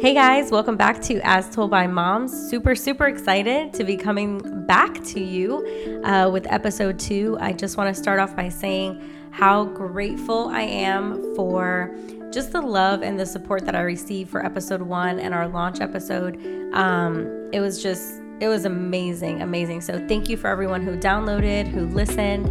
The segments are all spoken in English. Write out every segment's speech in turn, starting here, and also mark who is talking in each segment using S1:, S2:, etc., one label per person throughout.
S1: Hey guys, welcome back to As Told by Moms. Super, super excited to be coming back to you uh, with episode two. I just want to start off by saying how grateful I am for just the love and the support that I received for episode one and our launch episode. Um, it was just, it was amazing, amazing. So thank you for everyone who downloaded, who listened,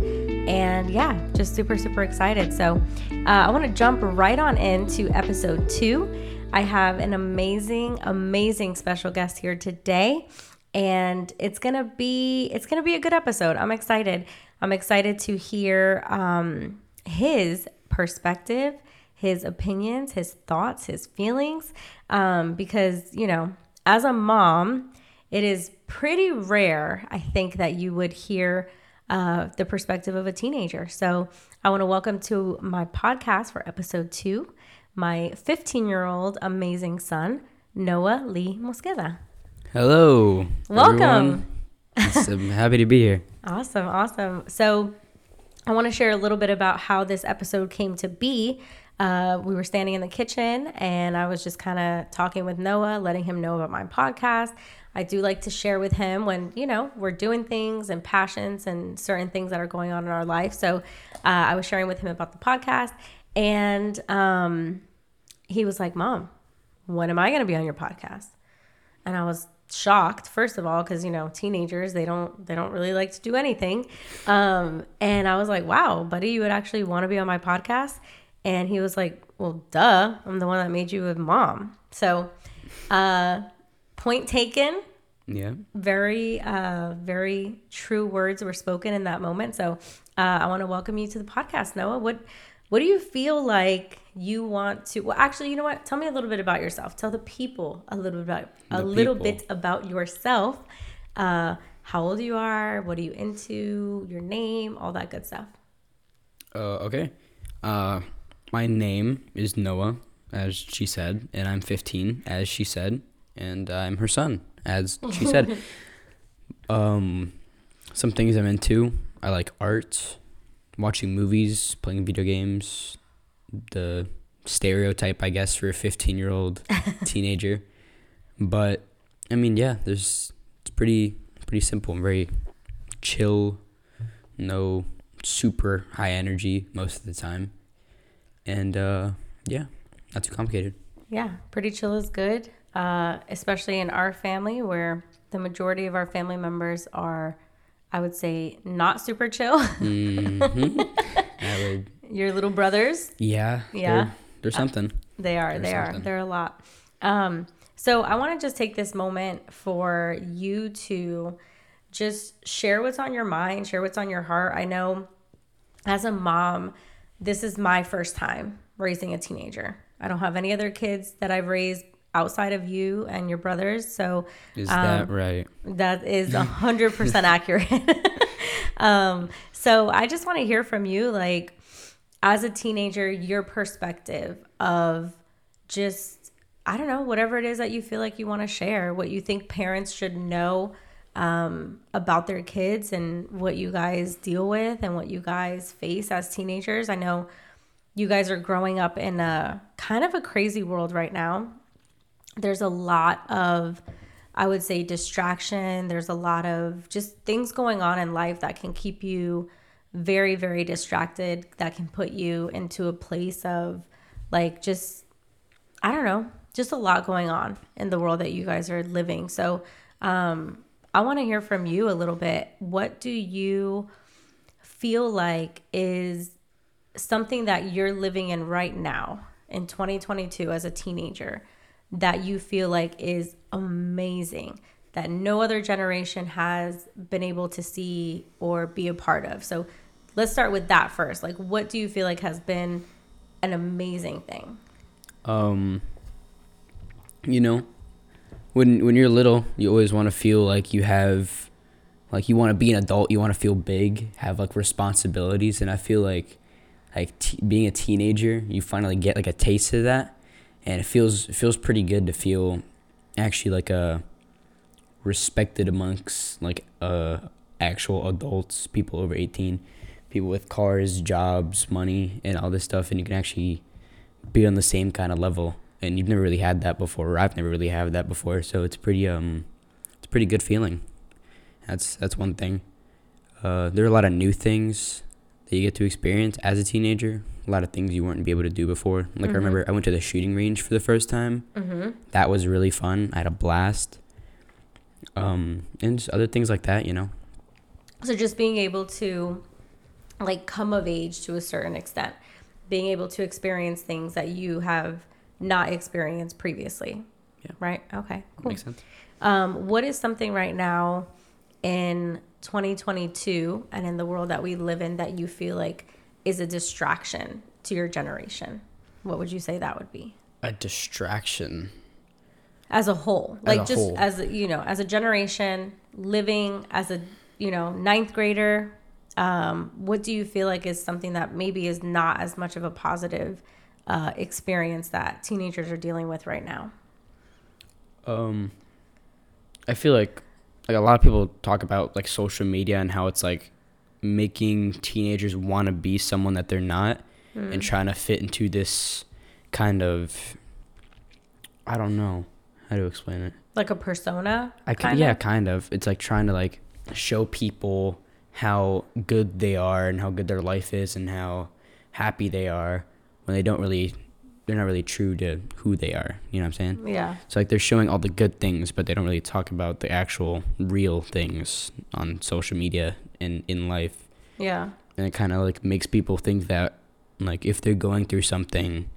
S1: and yeah, just super, super excited. So uh, I want to jump right on into episode two. I have an amazing, amazing special guest here today. And it's gonna be it's gonna be a good episode. I'm excited. I'm excited to hear um, his perspective, his opinions, his thoughts, his feelings. Um, because you know, as a mom, it is pretty rare, I think, that you would hear uh, the perspective of a teenager. So I want to welcome to my podcast for episode two my 15 year old amazing son, Noah Lee Mosqueda.
S2: Hello.
S1: Welcome.
S2: I'm happy to be here.
S1: Awesome, awesome. So, I want to share a little bit about how this episode came to be. Uh, we were standing in the kitchen and I was just kind of talking with Noah, letting him know about my podcast. I do like to share with him when, you know, we're doing things and passions and certain things that are going on in our life. So uh, I was sharing with him about the podcast. And um, he was like, Mom, when am I going to be on your podcast? And I was shocked first of all because you know teenagers they don't they don't really like to do anything. Um and i was like wow buddy you would actually want to be on my podcast? And he was like well duh i'm the one that made you a mom. So uh point taken.
S2: Yeah.
S1: very uh very true words were spoken in that moment. So uh, i want to welcome you to the podcast noah. What what do you feel like you want to well actually you know what tell me a little bit about yourself tell the people a little bit about a little
S2: people.
S1: bit about yourself uh how old you are what are you into your name all that good stuff
S2: Uh, okay. Uh, my name is Noah, as she said, and I'm 15, as she said, and I'm her son, as she said. um, some things I'm into. I like art, watching movies, playing video games. The stereotype, I guess, for a 15 year old teenager. But I mean, yeah, there's it's pretty pretty simple and very chill. No super high energy most of the time. And uh, yeah, not too complicated.
S1: yeah pretty chill is good uh especially in our family where the majority of our family members are i would say not super chill
S2: hmm would,
S1: your little brothers
S2: yeah,
S1: Yeah.
S2: They're, they're something.
S1: They are. They are.
S2: something.
S1: They're a lot. Um, so I want to just take this moment for you to just share what's on your mind, share what's on your heart. I know as a mom, this is my first time raising a teenager. I don't have any other kids that I've raised outside of you and your brothers. So
S2: Is
S1: Um,
S2: that right?
S1: that is a hundred percent accurate. um, so I just want to hear from you, like as a teenager, your perspective of just I don't know whatever it is that you feel like you want to share, what you think parents should know um, about their kids and what you guys deal with and what you guys face as teenagers. I know you guys are growing up in a kind of a crazy world right now there's a lot of i would say distraction. There's a lot of just things going on in life that can keep you very very distracted that can put you into a place of like just i don't know just a lot going on in the world that you guys are living. So um i want to hear from you a little bit. What do you feel like is something that you're living in right now in 2022 as a teenager that you feel like is amazing that no other generation has been able to see or be a part of. So let's start with that first. Like what do you feel like has been an amazing thing?
S2: Um, you know, when when you're little, you always want to feel like you have, like you want to be an adult. You want to feel big, have like responsibilities, and I feel like, like t- being a teenager, you finally get like a taste of that, and it feels it feels pretty good to feel, actually like a, respected amongst like uh actual adults, people over eighteen, people with cars, jobs, money, and all this stuff, and you can actually be on the same kind of level and you've never really had that before, or I've never really had that before. So it's pretty um, it's pretty good feeling. That's that's one thing. Uh, there are a lot of new things that you get to experience as a teenager. A lot of things you weren't be able to do before. Like I remember, I went to the shooting range for the first time.
S1: Mm-hmm.
S2: That was really fun. I had a blast. Um, and just other things like that, you know.
S1: So just being able to like come of age to a certain extent, being able to experience things that you have not experienced previously.
S2: Yeah.
S1: Right? Okay. Cool.
S2: Makes sense.
S1: Um, what is something right now in 2022 and in the world that we live in that you feel like is a distraction to your generation? What would you say that would be?
S2: A distraction.
S1: As a whole,
S2: As
S1: like
S2: a
S1: just
S2: whole.
S1: as a, you know, as a generation living as a you know ninth grader, um, what do you feel like is something that maybe is not as much of a positive uh, experience that teenagers are dealing with right now?
S2: Um, I feel like like a lot of people talk about like social media and how it's like making teenagers want to be someone that they're not hmm. and trying to fit into this kind of I don't know how to explain it.
S1: Like a persona?
S2: I can,
S1: kinda?
S2: yeah, kind of. It's like trying to like show people how good they are and how good their life is and how happy they are when they don't really they're not really true to who they are. You know what I'm saying?
S1: Yeah.
S2: So like they're showing all the good things, but they don't really talk about the actual real things on social media and in life.
S1: Yeah.
S2: And it kind of like makes people think that like if they're going through something,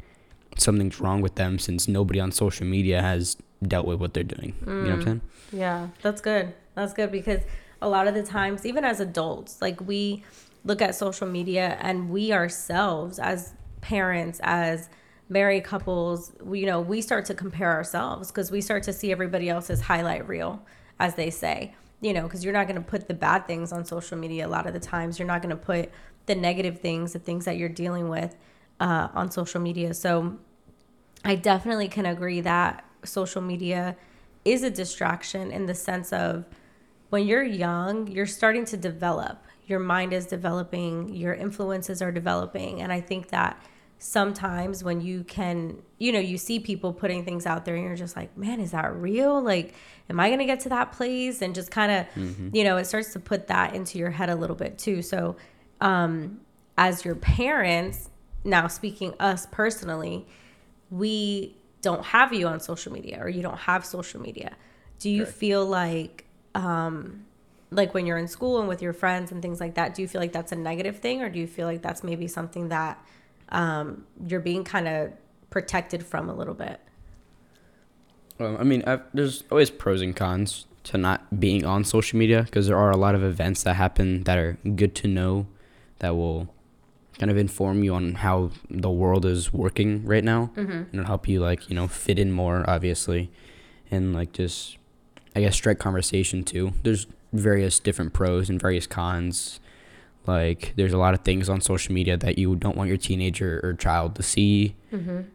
S2: something's wrong with them since nobody on social media has dealt with what they're doing. You know what I'm mm. saying?
S1: Yeah, that's good. That's good because a lot of the times, even as adults, like we look at social media and we ourselves, as parents, as married couples, you know, we start to compare ourselves because we start to see everybody else's highlight reel, as they say. You know, because you're not going to put the bad things on social media a lot of the times. You're not going to put the negative things, the things that you're dealing with uh, on social media. So I definitely can agree that social media is a distraction in the sense of when you're young, you're starting to develop. Your mind is developing, your influences are developing. And I think that sometimes when you can, you know, you see people putting things out there and you're just like, man, is that real? Like, am I going to get to that place? And just kind of, you know, it starts to put that into your head a little bit too. So, um, as your parents, now speaking us personally, we don't have you on social media or you don't have social media do you feel like um like when you're in school and with your friends and things like that do you feel like that's a negative thing or do you feel like that's maybe something that um you're being kind of protected from a little bit.
S2: Well, I mean, I've, there's always pros and cons to not being on social media because there are a lot of events that happen that are good to know that will kind of inform you on how the world is working right now. And it'll help you like you know fit in more obviously. And like just i guess strike conversation too. There's various different pros and various cons like there's a lot of things on social media that you don't want your teenager or child to see.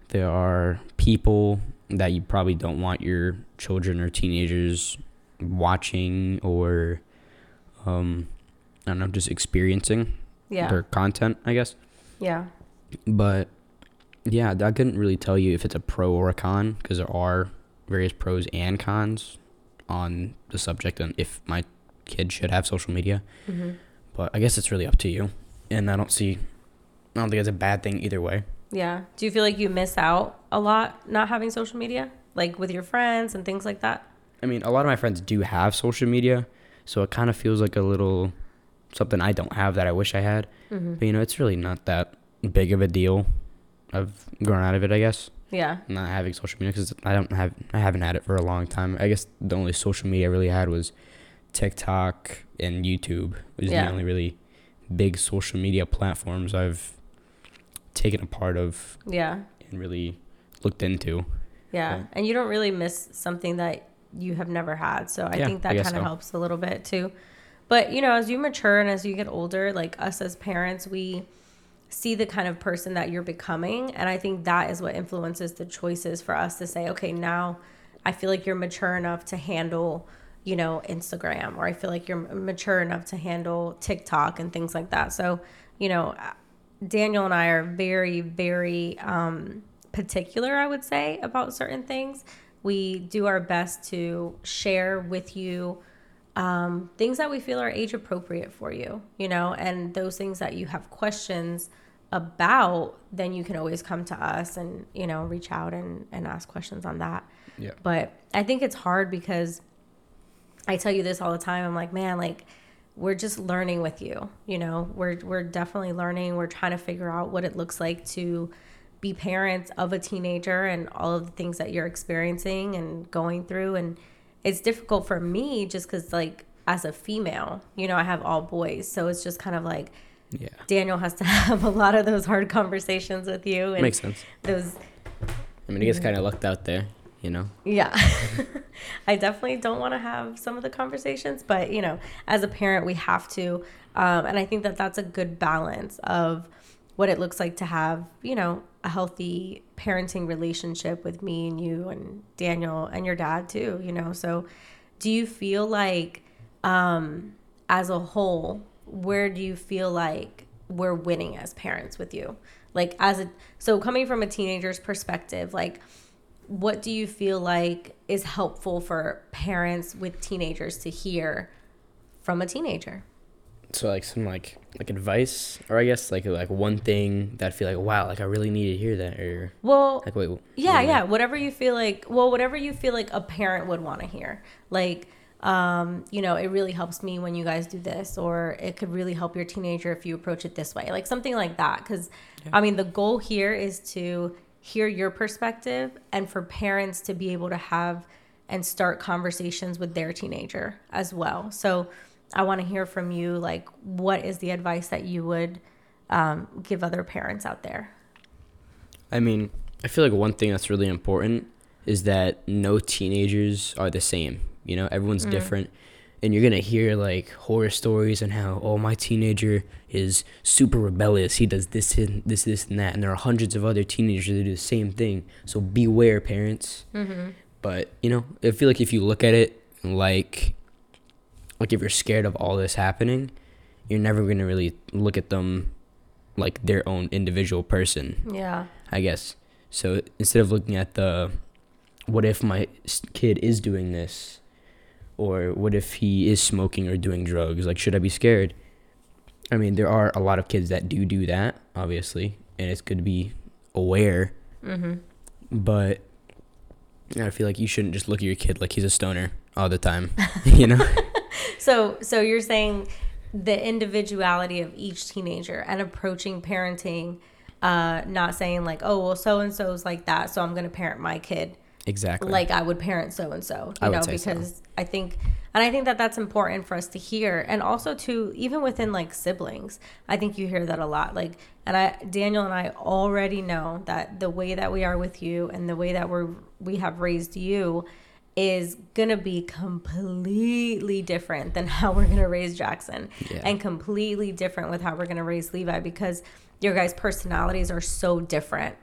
S2: There are people that you probably don't want your children or teenagers watching or um i don't know just experiencing
S1: yeah.
S2: their content i guess.
S1: Yeah.
S2: But yeah i couldn't really tell you if it's a pro or a con because there are various pros and cons on the subject and if my kid should have social media.
S1: Mm-hmm.
S2: But i guess it's really up to you and i don't see i don't think it's a bad thing either way
S1: yeah do you feel like you miss out a lot not having social media like with your friends and things like that
S2: I mean, a lot of my friends do have social media, so it kind of feels like a little something I don't have that I wish I had.
S1: Mm-hmm.
S2: But you know, it's really not that big of a deal. I've grown out of it, I guess,
S1: yeah
S2: not having social media because I don't have, I haven't had it for a long time. I guess the only social media I really had was TikTok and YouTube. Was
S1: Yeah.
S2: the only really big social media platforms I've taken a part of
S1: yeah
S2: and really looked into.
S1: Yeah.
S2: Yeah.
S1: And you don't really miss something that you have never had. So I
S2: Yeah,
S1: think that kind of
S2: so.
S1: helps a little bit too. But, you know, as you mature and as you get older, like us as parents, we see the kind of person that you're becoming. And I think that is what influences the choices for us to say, okay, now I feel like you're mature enough to handle, you know, Instagram, or I feel like you're mature enough to handle TikTok and things like that. So, you know, Daniel and I are very, very um, particular, I would say, about certain things. We do our best to share with you um, things that we feel are age appropriate for you, you know, and those things that you have questions about, then you can always come to us and, you know, reach out and, and ask questions on that.
S2: Yeah.
S1: But I think it's hard because I tell you this all the time. I'm like, man, like, we're just learning with you. You know, we're we're definitely learning. We're trying to figure out what it looks like to be parents of a teenager and all of the things that you're experiencing and going through and it's difficult for me just cuz like as a female, you know, I have all boys. So it's just kind of like
S2: Yeah.
S1: Daniel has to have a lot of those hard conversations with you and
S2: Makes sense.
S1: those
S2: I mean, he gets kind of lucked out there, you know?
S1: Yeah. I definitely don't want to have some of the conversations, but you know, as a parent, we have to. Um, and I think that that's a good balance of what it looks like to have, you know, a healthy parenting relationship with me and you and Daniel and your dad too, you know. So, do you feel like, um, as a whole, where do you feel like we're winning as parents with you? Like, as a, so coming from a teenager's perspective, like, what do you feel like is helpful for parents with teenagers to hear from a teenager?
S2: So like some like like advice, or I guess like like one thing that I feel like wow, like I really need to hear that, or
S1: Well,
S2: like wait,
S1: yeah,
S2: wait,
S1: yeah, whatever you feel like, well, whatever you feel like a parent would want to hear. Like, um, you know, it really helps me when you guys do this, or it could really help your teenager if you approach it this way, like something like that. Because, I mean, the goal here is to hear your perspective and for parents to be able to have and start conversations with their teenager as well. So, I want to hear from you, like, what is the advice that you would um, give other parents out there?
S2: I mean, I feel like one thing that's really important is that no teenagers are the same. You know, everyone's different. And you're going to hear like horror stories and how, oh, my teenager is super rebellious. He does this and this, this, and that. And there are hundreds of other teenagers that do the same thing. So beware, parents. Mm-hmm. But, you know, I feel like if you look at it like, like if you're scared of all this happening, you're never going to really look at them like their own individual person.
S1: Yeah.
S2: I guess. So instead of looking at the what if my kid is doing this or what if he is smoking or doing drugs, like should I be scared? I mean, there are a lot of kids that do do that, obviously, and it's good to be aware.
S1: Mm-hmm.
S2: But I feel like you shouldn't just look at your kid like he's a stoner all the time, you know?
S1: So, so you're saying the individuality of each teenager and approaching parenting, uh, not saying like, oh, well, so and so's like that, so I'm going to parent my kid
S2: Exactly.
S1: like I would parent so and so, you know,
S2: say so.
S1: because I think, and I think that that's important for us to hear, and also to even within like siblings, I think you hear that a lot. Like, and I, Daniel and I already know that the way that we are with you and the way that we're we have raised you is gonna be completely different than how we're gonna raise Jackson,
S2: Yeah.
S1: and completely different with how we're gonna raise Levi because your guys' personalities are so different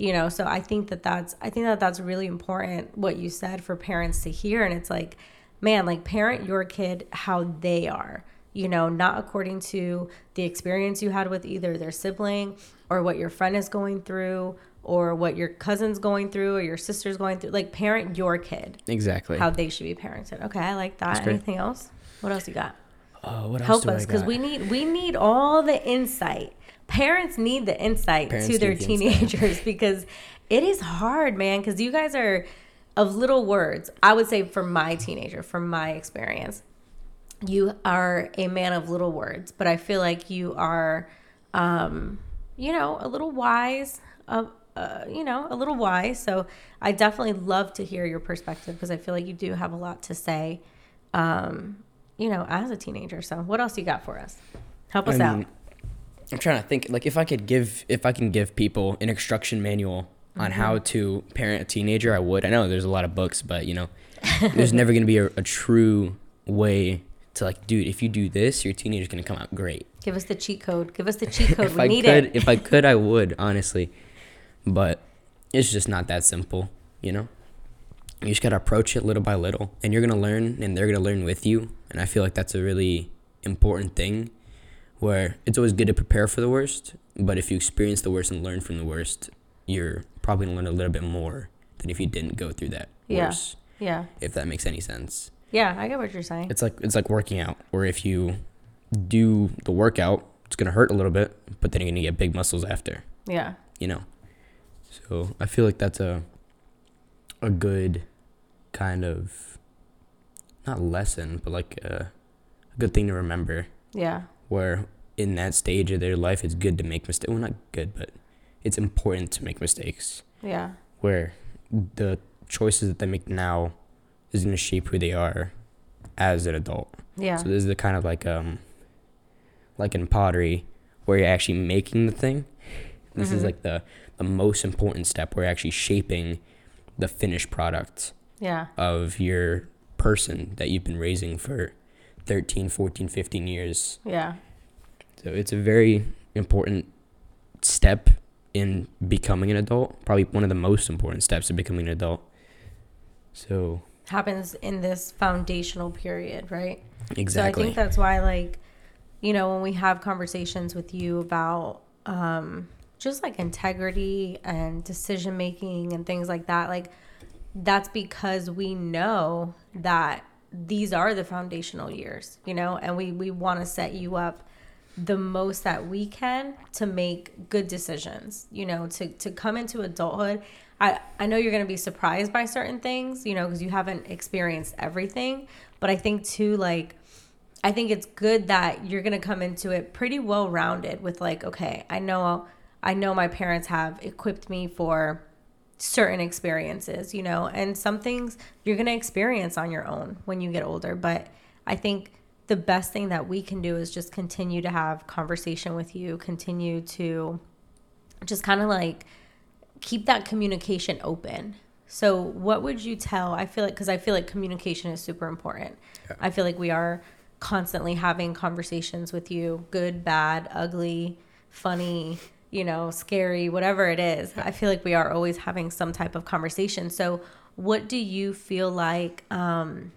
S1: you know so i think that that's i think that that's really important what you said for parents to hear. And it's like man like parent your kid how they are you know not according to the experience you had with either their sibling or what your friend is going through or what your cousin's going through or your sister's going through. Like parent your kid
S2: exactly.
S1: how they should be parented. Okay i like that. Anything else? What else you got?
S2: Oh, what else
S1: help us because we need we need all the insight parents need the insight
S2: Parents
S1: to their
S2: need the insight.
S1: teenagers because it is hard man because you guys are of little words i would say for my teenager from my experience you are a man of little words but i feel like you are um you know a little wise uh, uh, you know a little wise. So i definitely love to hear your perspective because i feel like you do have a lot to say um you know as a teenager. So what else you got for us? Help us
S2: I
S1: out.
S2: mean, I'm trying to think like if I could give if I can give people an instruction manual on how
S1: Mm-hmm.
S2: to parent a teenager, I would. I know there's a lot of books, but you know, there's never gonna be a, a true way to like, dude, if you do this, your teenager's gonna come out great.
S1: give us the cheat code give us the cheat code we
S2: I
S1: need
S2: could,
S1: it
S2: if I could, I would honestly, but it's just not that simple, you know. You just gotta approach it little by little, and you're gonna learn, and they're gonna learn with you. And I feel like that's a really important thing, where it's always good to prepare for the worst, but if you experience the worst and learn from the worst, you're probably gonna learn a little bit more than if you didn't go through that
S1: Yeah. Yeah.
S2: If that makes any sense.
S1: Yeah, I get what you're saying.
S2: It's like it's like working out, where if you do the workout, it's gonna hurt a little bit, but then you're gonna get big muscles after.
S1: Yeah.
S2: You know. So I feel like that's a a good kind of not lesson, but like a, a good thing to remember.
S1: Yeah.
S2: Where in that stage of their life, it's good to make mistakes. Well, not good, but it's important to make mistakes.
S1: Yeah.
S2: Where the choices that they make now is gonna shape who they are as an adult.
S1: Yeah.
S2: So this is the kind of like um like in pottery where you're actually making the thing. This is
S1: Mhm.
S2: like the the most important step where you're actually shaping the finished product
S1: yeah.
S2: of your person that you've been raising for 13, 14, 15 years.
S1: Yeah.
S2: So it's a very important step in becoming an adult, probably one of the most important steps in becoming an adult. So
S1: Happens in this foundational period, right? Exactly. So I think that's why, like, you know, when we have conversations with you about um, just like integrity and decision making and things like that, like, that's because we know that these are the foundational years, you know, and we, we want to set you up the most that we can to make good decisions, you know, to, to come into adulthood. I, I know you're going to be surprised by certain things, you know, because you haven't experienced everything. But I think, too, like, I think it's good that you're going to come into it pretty well rounded with, like, okay, I know, I know my parents have equipped me for certain experiences, you know, and some things you're going to experience on your own when you get older. But I think the best thing that we can do is just continue to have conversation with you, continue to just kind of like keep that communication open. So, what would you tell? I feel like, because I feel like communication is super important.
S2: Yeah.
S1: I feel like we are constantly having conversations with you good, bad, ugly, funny, you know, scary, whatever it is. I feel like we are always having some type of conversation. So, what do you feel like? Um,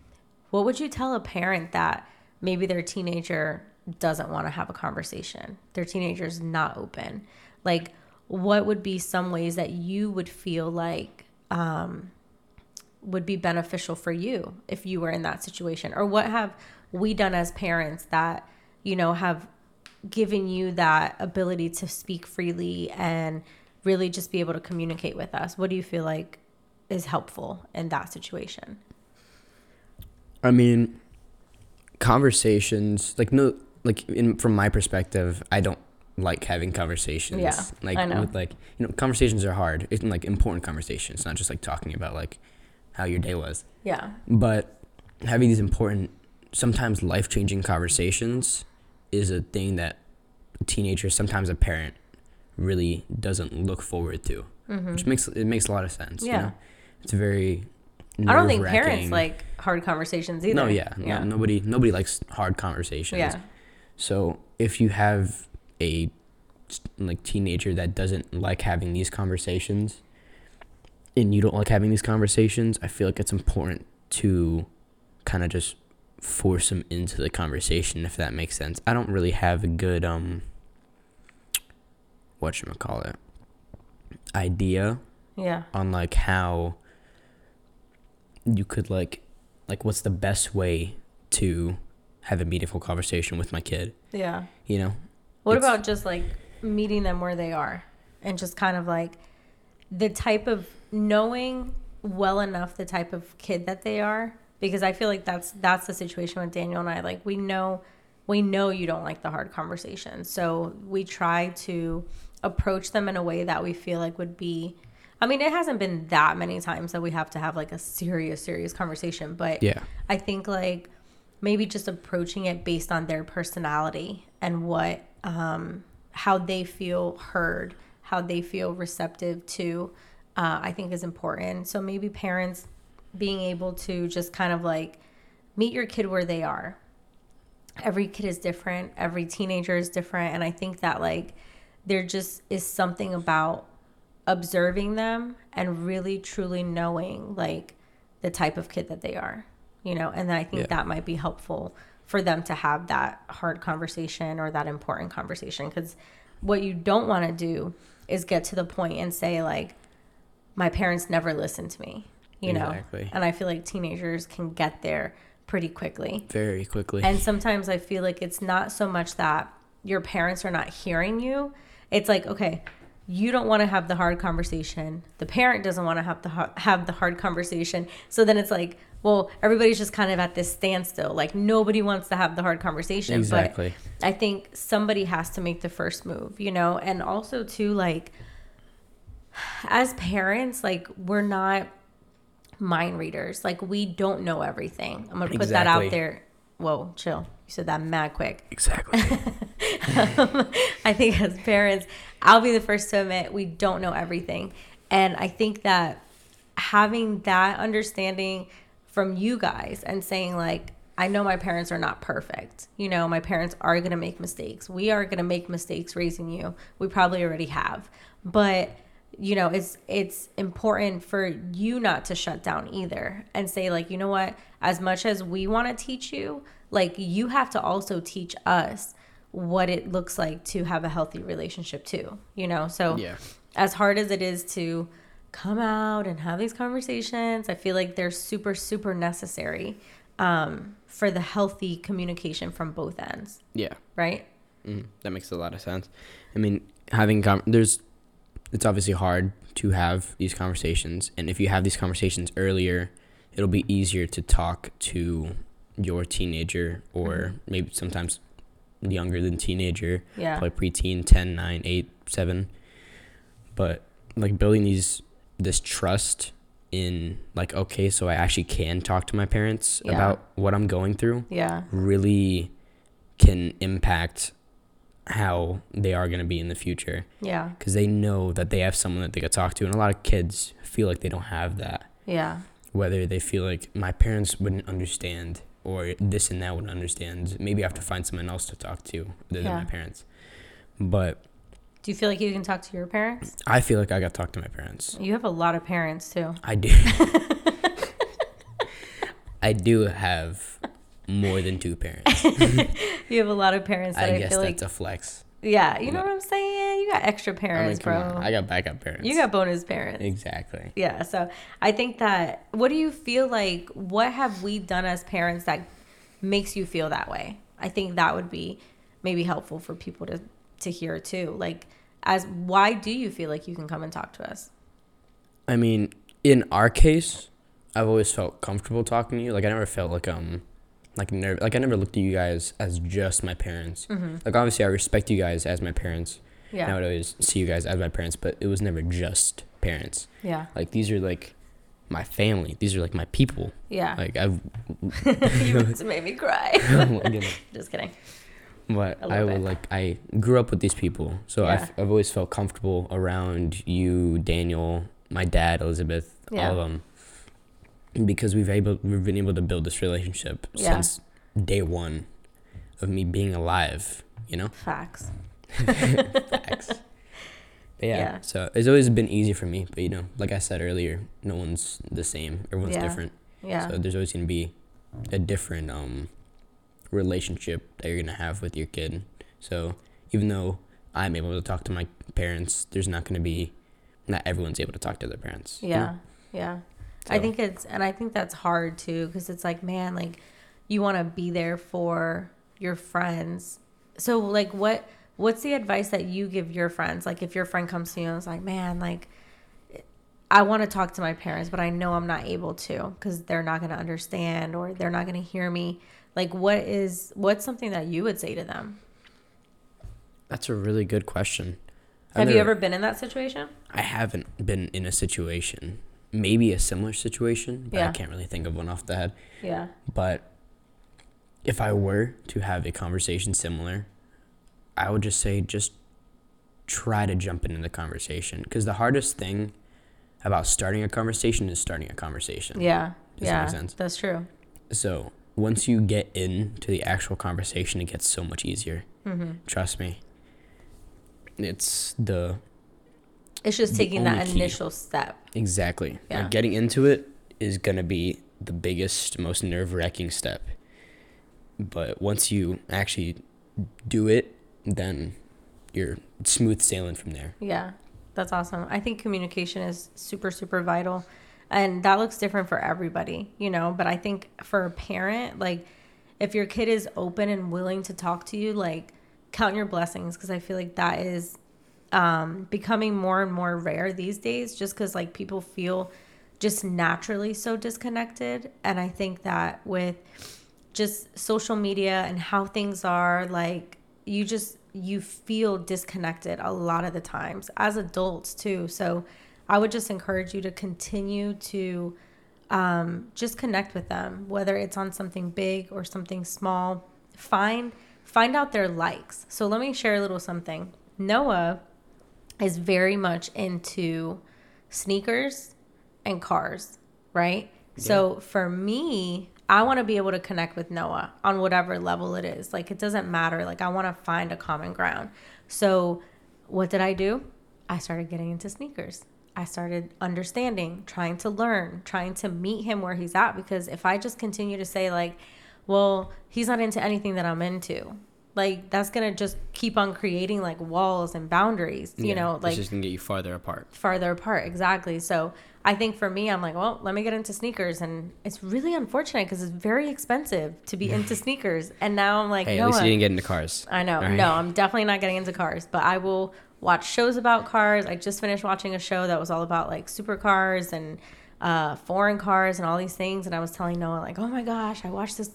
S1: what would you tell a parent that maybe their teenager doesn't want to have a conversation? Their teenager is not open. Like, what would be some ways that you would feel like um, would be beneficial for you if you were in that situation? Or what have we done as parents that, you know, have given you that ability to speak freely and really just be able to communicate with us? What do you feel like is helpful in that situation?
S2: I mean, conversations like no like in from my perspective, I don't like having conversations.
S1: Yeah,
S2: like
S1: I know.
S2: with like you know conversations are hard. It's like important conversations, not just like talking about like how your day was.
S1: Yeah.
S2: But having these important, sometimes life changing conversations is a thing that a teenager, sometimes a parent, really doesn't look forward to. Which makes it makes a lot of sense. You
S1: Mm-hmm. Yeah.
S2: know? It's very.
S1: I don't think parents like hard conversations either.
S2: No, yeah,
S1: Yeah.
S2: No, nobody nobody likes hard conversations.
S1: yeah.
S2: So if you have a like teenager that doesn't like having these conversations, and you don't like having these conversations, I feel like it's important to kind of just force them into the conversation if that makes sense. I don't really have a good um what should call it idea
S1: Yeah.
S2: on like how you could like like what's the best way to have a meaningful conversation with my kid
S1: Yeah.
S2: you know
S1: What about just like meeting them where they are and just kind of like the type of knowing well enough the type of kid that they are because I feel like that's that's the situation with Daniel and I like we know we know you don't like the hard conversations. So we try to approach them in a way that we feel like would be I mean, it hasn't been that many times that we have to have like a serious serious conversation, but
S2: yeah
S1: I think like maybe just approaching it based on their personality and what um how they feel heard, how they feel receptive to uh, I think is important. So maybe parents being able to just kind of like meet your kid where they are. Every kid is different, every teenager is different, and I think that like there just is something about observing them and really truly knowing like the type of kid that they are, you know, and I think
S2: Yeah.
S1: that might be helpful for them to have that hard conversation or that important conversation. Because what you don't want to do is get to the point and say like my parents never listened to me you
S2: Exactly.
S1: know and i feel like teenagers can get there pretty quickly.
S2: Very quickly.
S1: and sometimes i feel like it's not so much that your parents are not hearing you. It's like okay you don't want to have the hard conversation. The parent doesn't want to have the have the hard conversation. So then it's like well everybody's just kind of at this standstill. Like nobody wants to have the hard conversation
S2: Exactly.
S1: but i think somebody has to make the first move you know? And also too like as parents like we're not mind readers like we don't know everything i'm gonna put that out there whoa chill you said that mad quick
S2: exactly.
S1: I think as parents, I'll be the first to admit we don't know everything. And I think that having that understanding from you guys and saying, like, I know my parents are not perfect. You know, my parents are going to make mistakes. We are going to make mistakes raising you. We probably already have. But you know, it's it's important for you not to shut down either and say like, you know what, as much as we want to teach you, like you have to also teach us what it looks like to have a healthy relationship too. You know, so
S2: Yeah.
S1: as hard as it is to come out and have these conversations, I feel like they're super super necessary um, for the healthy communication from both ends,
S2: Yeah.
S1: right?
S2: Mm, that makes a lot of sense. I mean, having com- there's it's obviously hard to have these conversations, and if you have these conversations earlier, it'll be easier to talk to your teenager or mm-hmm. maybe sometimes younger than teenager,
S1: Yeah.
S2: probably preteen, 10, 9, 8, 7. But like building these this trust in like okay, so I actually can talk to my parents
S1: Yeah.
S2: about what I'm going through
S1: Yeah.
S2: really can impact how they are going to be in the future
S1: Yeah.
S2: because they know that they have someone that they could talk to and a lot of kids feel like they don't have that
S1: Yeah.
S2: whether they feel like my parents wouldn't understand or this and that wouldn't understand maybe i have to find someone else to talk to other than my parents but
S1: Do you feel like you can talk to your parents?
S2: i feel like i got to talk to my parents
S1: You have a lot of parents too.
S2: i do i do have more than two parents
S1: You have a lot of parents that
S2: i
S1: I,
S2: guess
S1: feel like,
S2: that's a flex
S1: yeah, you know what I'm saying? You got extra
S2: i mean
S1: parents, bro.
S2: on i got backup parents
S1: you got bonus parents.
S2: exactly
S1: Yeah, so I think that what do you feel like what have we done as parents that makes you feel that way? I think that would be maybe helpful for people to to hear too. Like as why do you feel like you can come and talk to us?
S2: I mean, in our case, I've always felt comfortable talking to you. Like I never felt like um like nerve like I never looked at you guys as just my parents. Mm-hmm. Like obviously I respect you guys as my parents. And I would always see you guys as my parents, but it was never just parents.
S1: Yeah.
S2: Like these are like my family. These are like my people.
S1: Yeah.
S2: Like I've
S1: you just made me cry. Oh just kidding.
S2: but I would
S1: bit.
S2: like I grew up with these people, so
S1: Yeah.
S2: I've I've always felt comfortable around you, Daniel, my dad, Elizabeth,
S1: Yeah.
S2: all of them, because we've able we've been able to build this relationship
S1: Yeah.
S2: since day one of me being alive. You know,
S1: Facts.
S2: Facts. But yeah,
S1: Yeah.
S2: so it's always been easy for me. But you know, like I said earlier, no one's the same. Everyone's
S1: Yeah.
S2: different.
S1: Yeah.
S2: So there's always gonna be a different um relationship that you're gonna have with your kid. So even though I'm able to talk to my parents, there's not gonna be not everyone's able to talk to their parents. you know?
S1: Yeah. Yeah. I think it's, and I think that's hard too, because it's like, man, like you want to be there for your friends. So, like, what, what's the advice that you give your friends? Like, if your friend comes to you and is like, man, like, I want to talk to my parents, but I know I'm not able to because they're not going to understand or they're not going to hear me. Like, what is, what's something that you would say to them?
S2: That's a really good question.
S1: Have you ever been in that situation?
S2: I haven't been in a situation, maybe a similar situation, but I can't really think of one off the head.
S1: Yeah.
S2: But if I were to have a conversation similar, I would just say just try to jump into the conversation because the hardest thing about starting a conversation is starting a conversation.
S1: Yeah.
S2: Does that
S1: yeah.
S2: make sense?
S1: That's true.
S2: So once you get into the actual conversation, it gets so much easier.
S1: Mm-hmm.
S2: Trust me. It's the
S1: It's just taking that
S2: key.
S1: initial step.
S2: exactly
S1: Yeah.
S2: like getting into it is gonna be the biggest, most nerve wracking step. But once you actually do it, then you're smooth sailing from there.
S1: Yeah. That's awesome. I think communication is super, super vital. And that looks different for everybody, you know. But I think for a parent, like if your kid is open and willing to talk to you, like count your blessings because I feel like that is um, becoming more and more rare these days just because like people feel just naturally so disconnected. And I think that with just social media and how things are, like you just you feel disconnected a lot of the times as adults too. So I would just encourage you to continue to um, just connect with them, whether it's on something big or something small. Find find out their likes. So let me share a little something. Noah is very much into sneakers and cars, right? Yeah. So for me, I want to be able to connect with Noah on whatever level it is. Like it doesn't matter. Like I want to find a common ground. So what did I do? I started getting into sneakers. I started understanding, trying to learn, trying to meet him where he's at because if I just continue to say like, well, he's not into anything that I'm into, like that's gonna just keep on creating like walls and boundaries you yeah, know like
S2: it's just gonna get you farther apart.
S1: Farther apart exactly. So i think for me i'm like well let me get into sneakers and it's really unfortunate because it's very expensive to be into sneakers and now i'm like
S2: hey, at least you didn't get into cars
S1: i know right. no i'm definitely not getting into cars but i will watch shows about cars. I just finished watching a show that was all about like supercars and uh, foreign cars and all these things and i was telling noah like oh my gosh i watched this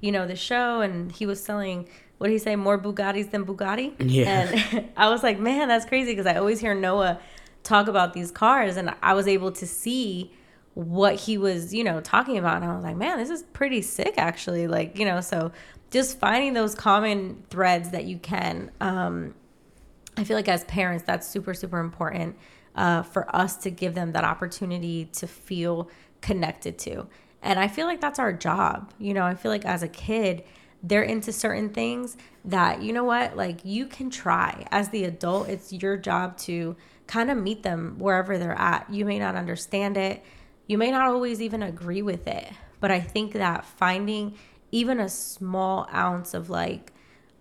S1: you know the show and he was selling what did he say? More Bugattis than Bugatti. Yeah. And I was like, man, that's crazy because I always hear Noah talk about these cars, and I was able to see what he was, you know, talking about, and I was like, man, this is pretty sick, actually. Like, you know, so just finding those common threads that you can. Um, I feel like as parents, that's super, super important uh, for us to give them that opportunity to feel connected to. And I feel like that's our job. You know, I feel like as a kid, they're into certain things that you know what like you can try as the adult it's your job to kind of meet them wherever they're at you may not understand it you may not always even agree with it but i think that finding even a small ounce of like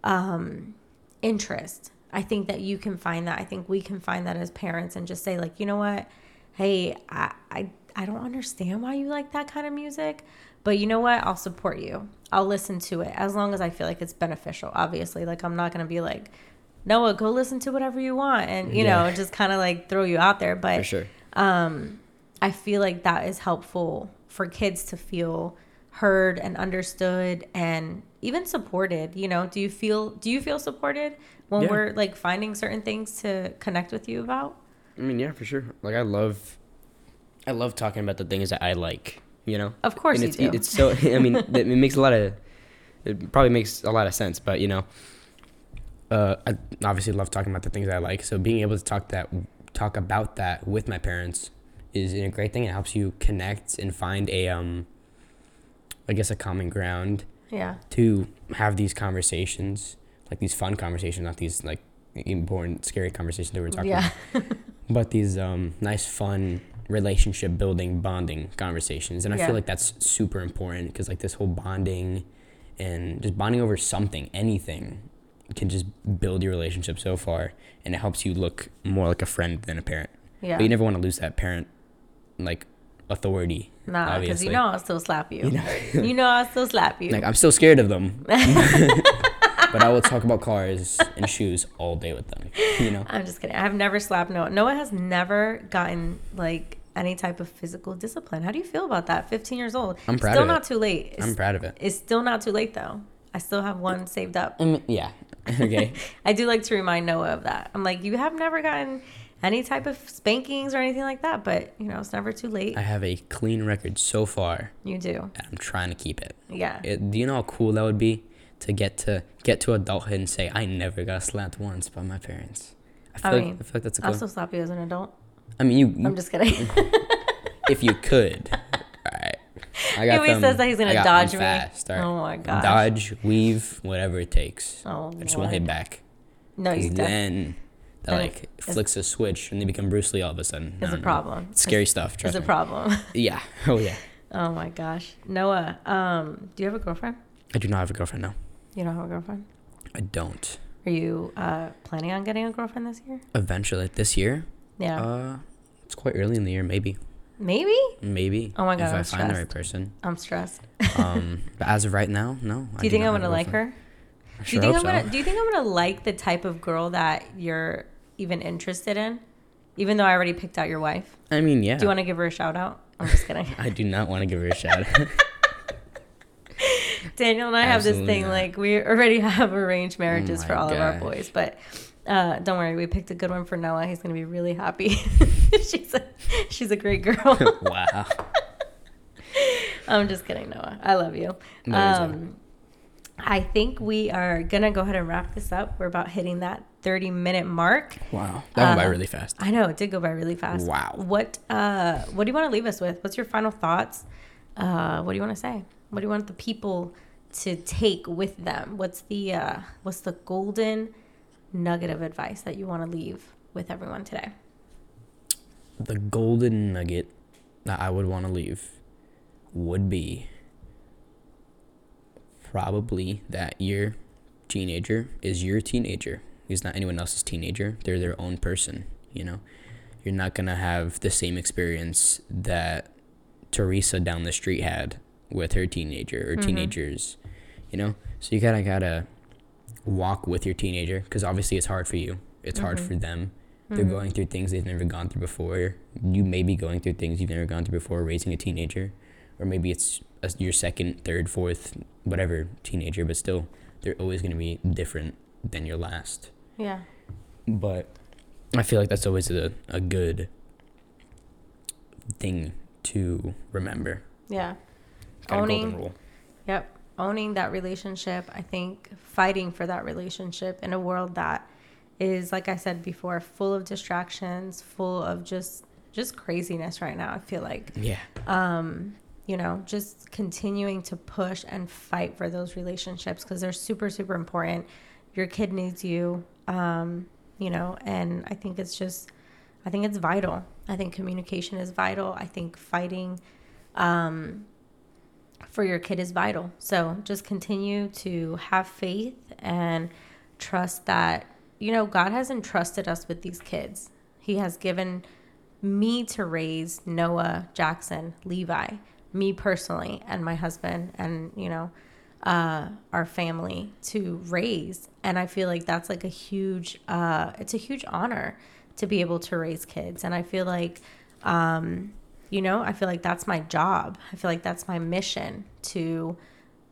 S1: um interest i think that you can find that i think we can find that as parents and just say like you know what hey i i, I don't understand why you like that kind of music but you know what? I'll support you. I'll listen to it as long as I feel like it's beneficial. Obviously, like I'm not gonna be like, Noah, go listen to whatever you want, and you yeah. know, just kind of like throw you out there. But
S2: for sure,
S1: um, I feel like that is helpful for kids to feel heard and understood and even supported. You know, do you feel do you feel supported when yeah. we're like finding certain things to connect with you about?
S2: I mean, yeah, for sure. Like I love, I love talking about the things that I like you know.
S1: Of course,
S2: and it's,
S1: do.
S2: It's so. I mean, it makes a lot of. It probably makes a lot of sense, but you know, uh, I obviously love talking about the things I like. So being able to talk that talk about that with my parents is a great thing. It helps you connect and find a um. I guess a common ground.
S1: Yeah.
S2: To have these conversations, like these fun conversations, not these like important, scary conversations that we're talking yeah. about, but these um nice, fun relationship building bonding conversations. And i yeah. feel like that's super important because like this whole bonding and just bonding over something anything can just build your relationship so far and it helps you look more like a friend than a parent. Yeah. But you never want to lose that parent like authority
S1: nah because you know i'll still slap you. You know, you know i'll still slap you.
S2: Like i'm still scared of them but I will talk about cars and shoes all day with them. You know.
S1: I'm just kidding. I've never slapped Noah. Noah has never gotten like any type of physical discipline. How do you feel about that? 15 years old.
S2: I'm proud
S1: still
S2: of
S1: it. not too late.
S2: It's, I'm proud of it.
S1: It's still not too late though. I still have one saved up.
S2: Um, yeah. Okay.
S1: I do like to remind Noah of that. I'm like, you have never gotten any type of spankings or anything like that, but you know, it's never too late.
S2: I have a clean record so far.
S1: You do.
S2: I'm trying to keep it.
S1: Yeah.
S2: It, do you know how cool that would be to get to get to adulthood and say I never got slapped once by my parents?
S1: I feel, I mean, like, I feel like that's a. I'll still slap you as an adult.
S2: I mean, you.
S1: I'm just kidding.
S2: if you could. All right.
S1: I got he says that he's gonna dodge me. Fast, right. Oh my god.
S2: Dodge, weave, whatever it takes. Oh. I just Lord. won't hit back.
S1: No, you
S2: then that like flicks a switch and they become Bruce Lee all of a sudden.
S1: It's a problem.
S2: It's scary it's, stuff.
S1: It's a problem.
S2: yeah. Oh yeah.
S1: Oh my gosh, Noah. Um, do you have a girlfriend?
S2: I do not have a girlfriend. No.
S1: You don't have a girlfriend.
S2: I don't.
S1: Are you uh, planning on getting a girlfriend this year?
S2: Eventually, this year.
S1: Yeah.
S2: Uh, it's quite early in the year, maybe.
S1: Maybe?
S2: Maybe.
S1: Oh my God,
S2: If I
S1: I'm
S2: find the right person.
S1: I'm stressed.
S2: Um, but as of right now, no.
S1: Do you think
S2: not
S1: I'm gonna like her?
S2: I
S1: Do you
S2: sure
S1: think I'm gonna do you think I'm gonna like the type of girl that you're even interested in? Even though I already picked out your wife.
S2: I mean, yeah.
S1: Do you want to give her a shout out? I'm just kidding.
S2: I do not want to give her a shout.
S1: Daniel and I have this thing
S2: not.
S1: like we already have arranged marriages
S2: Oh
S1: for all of our boys, but uh, don't worry, we picked a good one for Noah. He's gonna be really happy. she's a she's a great girl.
S2: wow.
S1: I'm just kidding, Noah. I love you.
S2: No,
S1: Um, I think we are gonna go ahead and wrap this up. We're about hitting that 30 minute mark.
S2: Wow. That went by
S1: Uh,
S2: really fast.
S1: I know it did go by really fast.
S2: Wow.
S1: What uh what do you want to leave us with? What's your final thoughts? Uh what do you want to say? What do you want the people to take with them? What's the uh what's the golden nugget of advice that you want to leave with everyone today?
S2: The golden nugget that I would want to leave would be probably that your teenager is your teenager. He's not anyone else's teenager. They're their own person, you know? You're not going to have the same experience that Teresa down the street had with her teenager or mm-hmm. teenagers, you know? So you kind of got to walk with your teenager because obviously it's hard for you. It's hard mm-hmm. for them. They're mm-hmm. going through things they've never gone through before. You may be going through things you've never gone through before raising a teenager. Or maybe it's a, your second, third, fourth, whatever teenager, but still, they're always going to be different than your last.
S1: Yeah.
S2: But I feel like that's always a, a good thing to remember.
S1: Yeah.
S2: Kind
S1: Owning-. Yep. Owning that relationship, I think fighting for that relationship in a world that is like I said before, full of distractions, full of just just craziness right now. I feel like
S2: Yeah.
S1: um, you know, just continuing to push and fight for those relationships because they're super, super important. Your kid needs you, um, you know, and I think it's just, I think it's vital. I think communication is vital. I think fighting um, for your kid is vital. So just continue to have faith and trust that, you know, God has entrusted us with these kids. He has given me to raise Noah, Jackson, Levi, me personally, and my husband, and you know, uh, our family to raise. And I feel like that's like a huge, uh, it's a huge honor to be able to raise kids. And I feel like, um, you know, I feel like that's my job. I feel like that's my mission to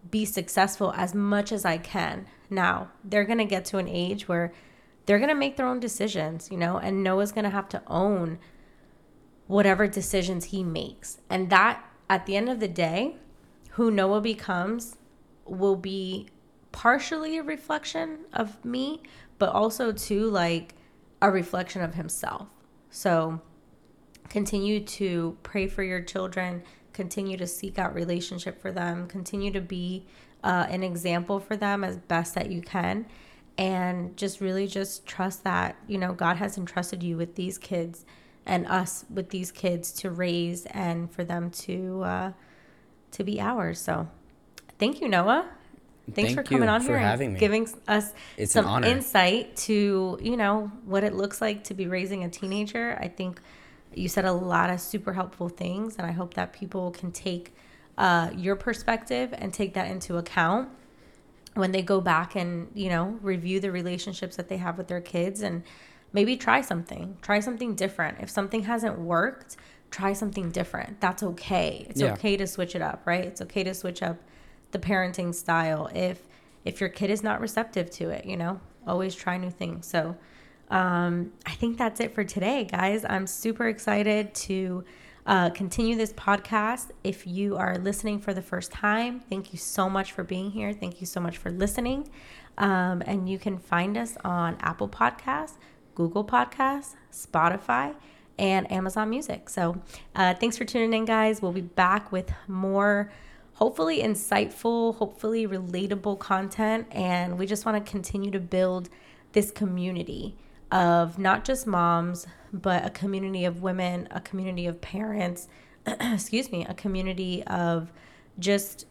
S1: be successful as much as I can. Now, they're going to get to an age where they're going to make their own decisions, you know, and Noah's going to have to own whatever decisions he makes. And that, at the end of the day, who Noah becomes will be partially a reflection of me, but also too like a reflection of himself. So continue to pray for your children, continue to seek out relationship for them, continue to be uh, an example for them as best that you can. And just really just trust that, you know, God has entrusted you with these kids and us with these kids to raise and for them to uh, to be ours. So thank you, Noah. Thanks
S2: Thank
S1: for coming on
S2: for
S1: here and giving us
S2: It's
S1: some insight to, you know, what it looks like to be raising a teenager. I think you said a lot of super helpful things, and I hope that people can take uh, your perspective and take that into account when they go back and you know review the relationships that they have with their kids and maybe try something. Try something different. If something hasn't worked try something different. That's okay. It's
S2: Yeah.
S1: okay to switch it up right? It's okay to switch up the parenting style if if your kid is not receptive to it you know? Always try new things. So um, I think that's it for today, guys. I'm super excited to uh, continue this podcast. If you are listening for the first time, thank you so much for being here. Thank you so much for listening. Um, and you can find us on Apple Podcasts, Google Podcasts, Spotify, and Amazon Music. So uh, thanks for tuning in, guys. We'll be back with more hopefully insightful, hopefully relatable content. And we just want to continue to build this community of not just moms, but a community of women, a community of parents, excuse me, a community of just,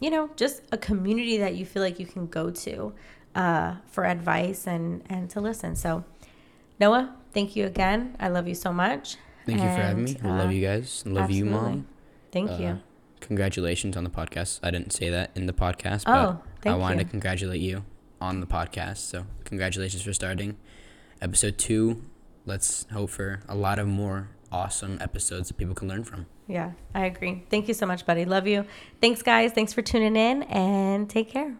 S1: you know, just a community that you feel like you can go to uh, for advice and, and to listen. So, Noah, thank you again. I love you so much.
S2: Thank you for having me.
S1: And,
S2: I love
S1: uh,
S2: you guys. I love you,
S1: absolutely.
S2: mom.
S1: Thank
S2: Uh,
S1: you.
S2: Congratulations on the podcast. I didn't say that in the podcast, but
S1: Oh,
S2: I wanted
S1: you.
S2: to congratulate you on the podcast. So, congratulations for starting episode two. Let's hope for a lot of more awesome episodes that people can learn from.
S1: Yeah, I agree. Thank you so much, buddy. Love you. Thanks, guys. Thanks for tuning in and take care.